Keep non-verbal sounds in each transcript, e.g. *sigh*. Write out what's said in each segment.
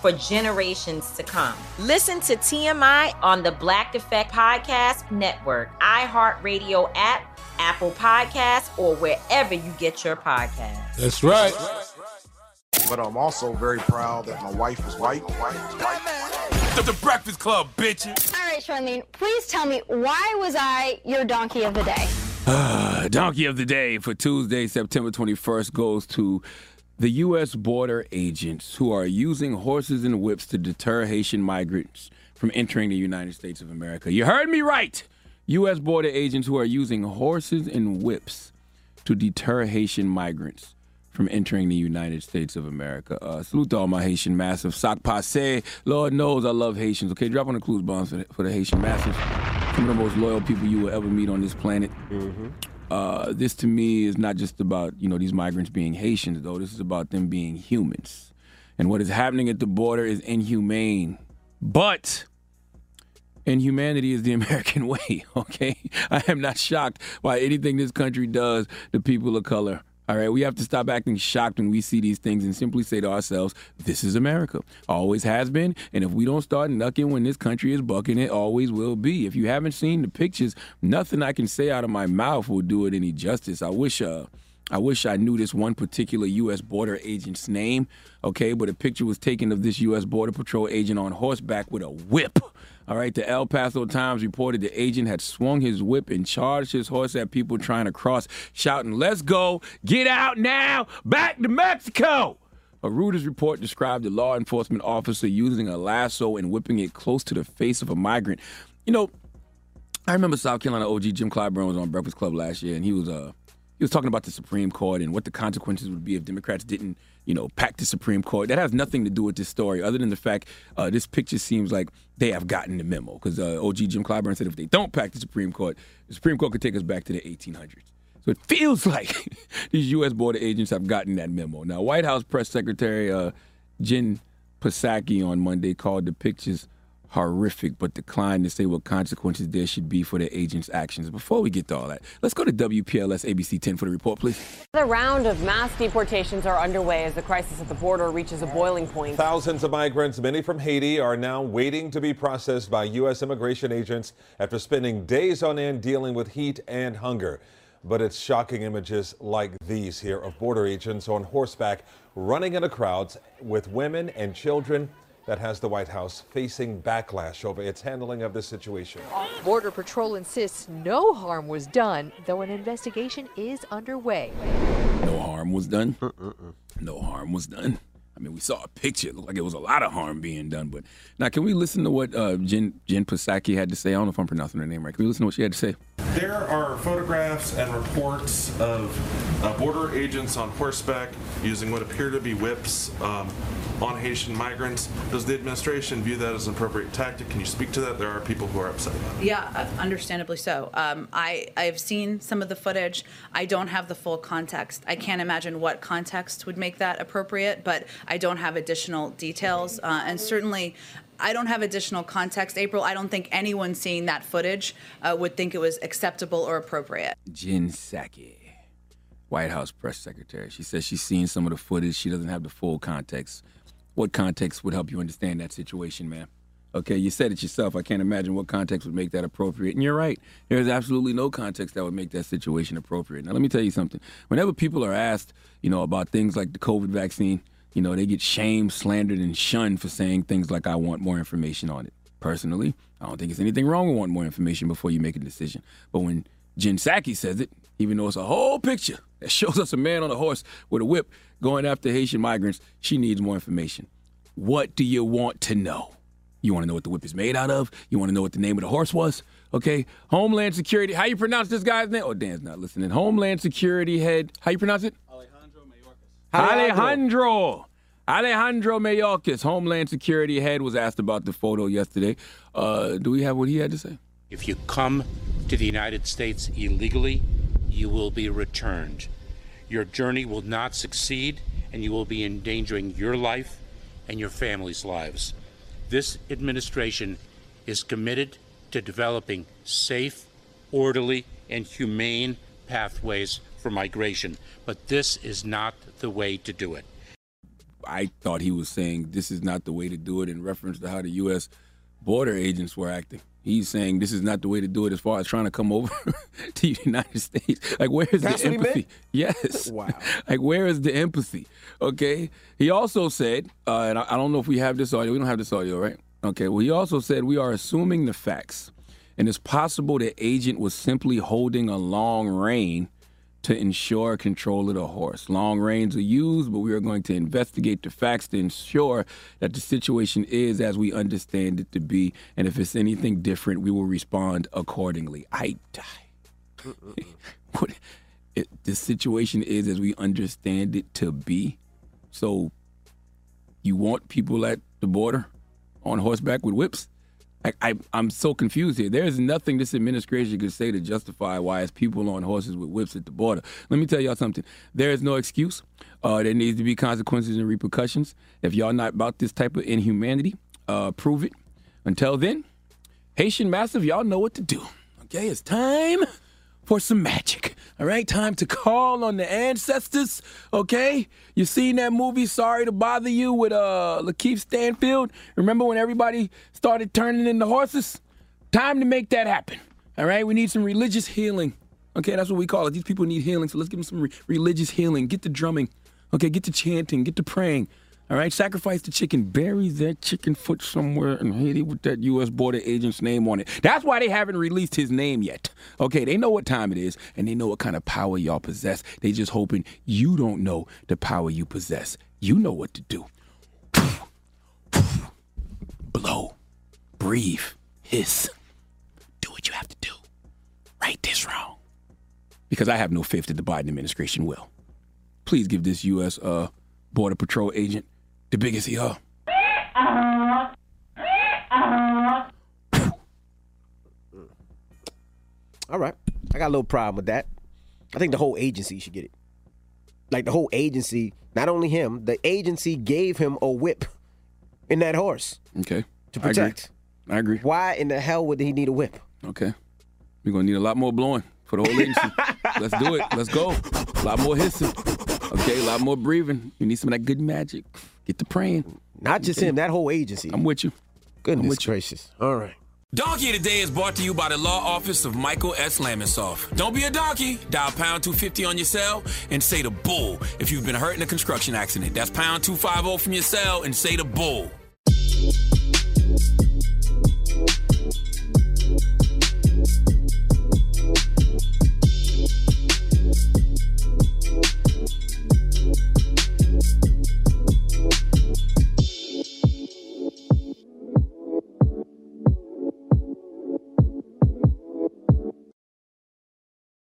for generations to come. Listen to TMI on the Black Effect Podcast Network, iHeartRadio app, Apple Podcasts, or wherever you get your podcasts. That's right. But I'm also very proud that my wife is white. The, the Breakfast Club, bitches. All right, Charlene, please tell me why was I your donkey of the day? *sighs* Donkey of the day for Tuesday, September 21st goes to the U.S. border agents who are using horses and whips to deter Haitian migrants from entering the United States of America. You heard me right. U.S. border agents who are using horses and whips to deter Haitian migrants from entering the United States of America. Uh, salute to all my Haitian massive. Sac passe. Lord knows I love Haitians. Okay, drop on the clues bombs for the, for the Haitian massive. Some of the most loyal people you will ever meet on this planet. Uh, this to me is not just about you know these migrants being Haitians though. This is about them being humans, and what is happening at the border is inhumane. But inhumanity is the *laughs* American way. Okay, I am not shocked by anything this country does to people of color. All right, we have to stop acting shocked when we see these things and simply say to ourselves, "This is America. Always has been, and if we don't start knucking when this country is bucking, it always will be." If you haven't seen the pictures, nothing I can say out of my mouth will do it any justice. I wish, uh, I wish I knew this one particular U.S. border agent's name. Okay, but a picture was taken of this U.S. border patrol agent on horseback with a whip. All right, the El Paso Times reported the agent had swung his whip and charged his horse at people trying to cross, shouting, Let's go, get out now, back to Mexico. A Reuters report described the law enforcement officer using a lasso and whipping it close to the face of a migrant. You know, I remember South Carolina OG Jim Clyburn was on Breakfast Club last year, and he was uh he was talking about the Supreme Court and what the consequences would be if Democrats didn't, you know, pack the Supreme Court. That has nothing to do with this story, other than the fact uh, this picture seems like they have gotten the memo. Because uh, OG Jim Clyburn said if they don't pack the Supreme Court, the Supreme Court could take us back to the 1800s. So it feels *laughs* like these U.S. border agents have gotten that memo. Now, White House Press Secretary uh, Jen Psaki on Monday called the pictures horrific, but declined to say what consequences there should be for the agent's actions. Before we get to all that, let's go to WPLG ABC 10 for the report, please. The round of mass deportations are underway as the crisis at the border reaches a boiling point. Thousands of migrants, many from Haiti, are now waiting to be processed by U.S. immigration agents after spending days on end dealing with heat and hunger. But it's shocking images like these here of border agents on horseback running into crowds with women and children that has the White House facing backlash over its handling of the situation. Border Patrol insists no harm was done, though an investigation is underway. No harm was done. No harm was done. I mean, we saw a picture. It looked like it was a lot of harm being done. But now, can we listen to what uh, Jen Jen Psaki had to say? I don't know if I'm pronouncing her name right. Can we listen to what she had to say? There are photographs and reports of uh, border agents on horseback using what appear to be whips um, on Haitian migrants. Does the administration view that as an appropriate tactic? Can you speak to that? There are people who are upset about it. Yeah, uh, understandably so. Um, I I've seen some of the footage. I don't have the full context. I can't imagine what context would make that appropriate, but I don't have additional details. Uh, and certainly, I don't have additional context. April, I don't think anyone seeing that footage uh, would think it was acceptable or appropriate. Jen Psaki. White House press secretary. She says she's seen some of the footage. She doesn't have the full context. What context would help you understand that situation, ma'am? Okay, you said it yourself. I can't imagine what context would make that appropriate. And you're right. There's absolutely no context that would make that situation appropriate. Now, let me tell you something. Whenever people are asked, you know, about things like the COVID vaccine, you know, they get shamed, slandered, and shunned for saying things like, I want more information on it. Personally, I don't think there's anything wrong with wanting more information before you make a decision. But when Jen Psaki says it, even though it's a whole picture that shows us a man on a horse with a whip going after Haitian migrants, she needs more information. What do you want to know? You want to know what the whip is made out of? You want to know what the name of the horse was? Okay. Homeland Security. How you pronounce this guy's name? Oh, Dan's not listening. Homeland Security head. How you pronounce it? Alejandro Mayorkas. Alejandro. Alejandro Mayorkas, Homeland Security head, was asked about the photo yesterday. Uh, do we have what he had to say? If you come to the United States illegally, you will be returned. Your journey will not succeed, and you will be endangering your life and your family's lives. This administration is committed to developing safe, orderly, and humane pathways for migration, but this is not the way to do it. I thought he was saying this is not the way to do it in reference to how the U.S. border agents were acting. He's saying this is not the way to do it as far as trying to come over *laughs* to the United States. Like, where's That's the empathy? Yes. Wow. *laughs* Like, where is the empathy? Okay. He also said, uh, and I, I don't know if we have this audio. We don't have this audio, right? Okay. Well, he also said we are assuming the facts, and it's possible the agent was simply holding a long rein to ensure control of the horse. Long reins are used, but we are going to investigate the facts to ensure that the situation is as we understand it to be. And if it's anything different, we will respond accordingly. I die. *laughs* what, it, the situation is as we understand it to be. So, you want people at the border on horseback with whips? I, I, I'm so confused here. There is nothing this administration could say to justify why it's people on horses with whips at the border. Let me tell y'all something. There is no excuse. Uh, there needs to be consequences and repercussions. If y'all not about this type of inhumanity, uh, prove it. Until then, Haitian Massive, y'all know what to do. Okay, it's time for some magic. All right, time to call on the ancestors. Okay, you seen that movie? Sorry to bother you with uh LaKeith Stanfield. Remember when everybody started turning into horses? Time to make that happen. All right, we need some religious healing. Okay, that's what we call it. These people need healing, so let's give them some re- religious healing. Get the drumming. Okay, get the chanting. Get the praying. All right, sacrifice the chicken. Bury that chicken foot somewhere in Haiti with that U.S. border agent's name on it. That's why they haven't released his name yet. Okay, they know what time it is and they know what kind of power y'all possess. They just hoping you don't know the power you possess. You know what to do. Blow, breathe, hiss. Do what you have to do. Right this wrong. Because I have no faith that the Biden administration will. Please give this U.S. Uh, Border Patrol agent the biggest he are. *coughs* All right. I got a little problem with that. I think the whole agency should get it. Like the whole agency, not only him, the agency gave him a whip in that horse Okay. to I agree. protect. I agree. Why in the hell would he need a whip? Okay. We're gonna need a lot more blowing for the whole agency. *laughs* Let's do it. Let's go. A lot more hissing. Okay, a lot more breathing. You need some of that good magic. Get to praying. Not just him, that whole agency. I'm with you. Goodness with you. All right. Donkey of the Day is brought to you by the law office of Michael S. Lamonsoff. Don't be a donkey. Dial pound 250 on your cell and say the bull if you've been hurt in a construction accident. That's pound 250 from your cell and say the bull.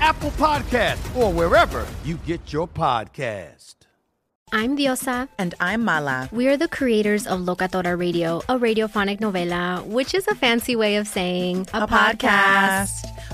Apple Podcast, or wherever you get your podcast. I'm Diosa. And I'm Mala. We are the creators of Locatora Radio, a radiophonic novela, which is a fancy way of saying a, a podcast. podcast.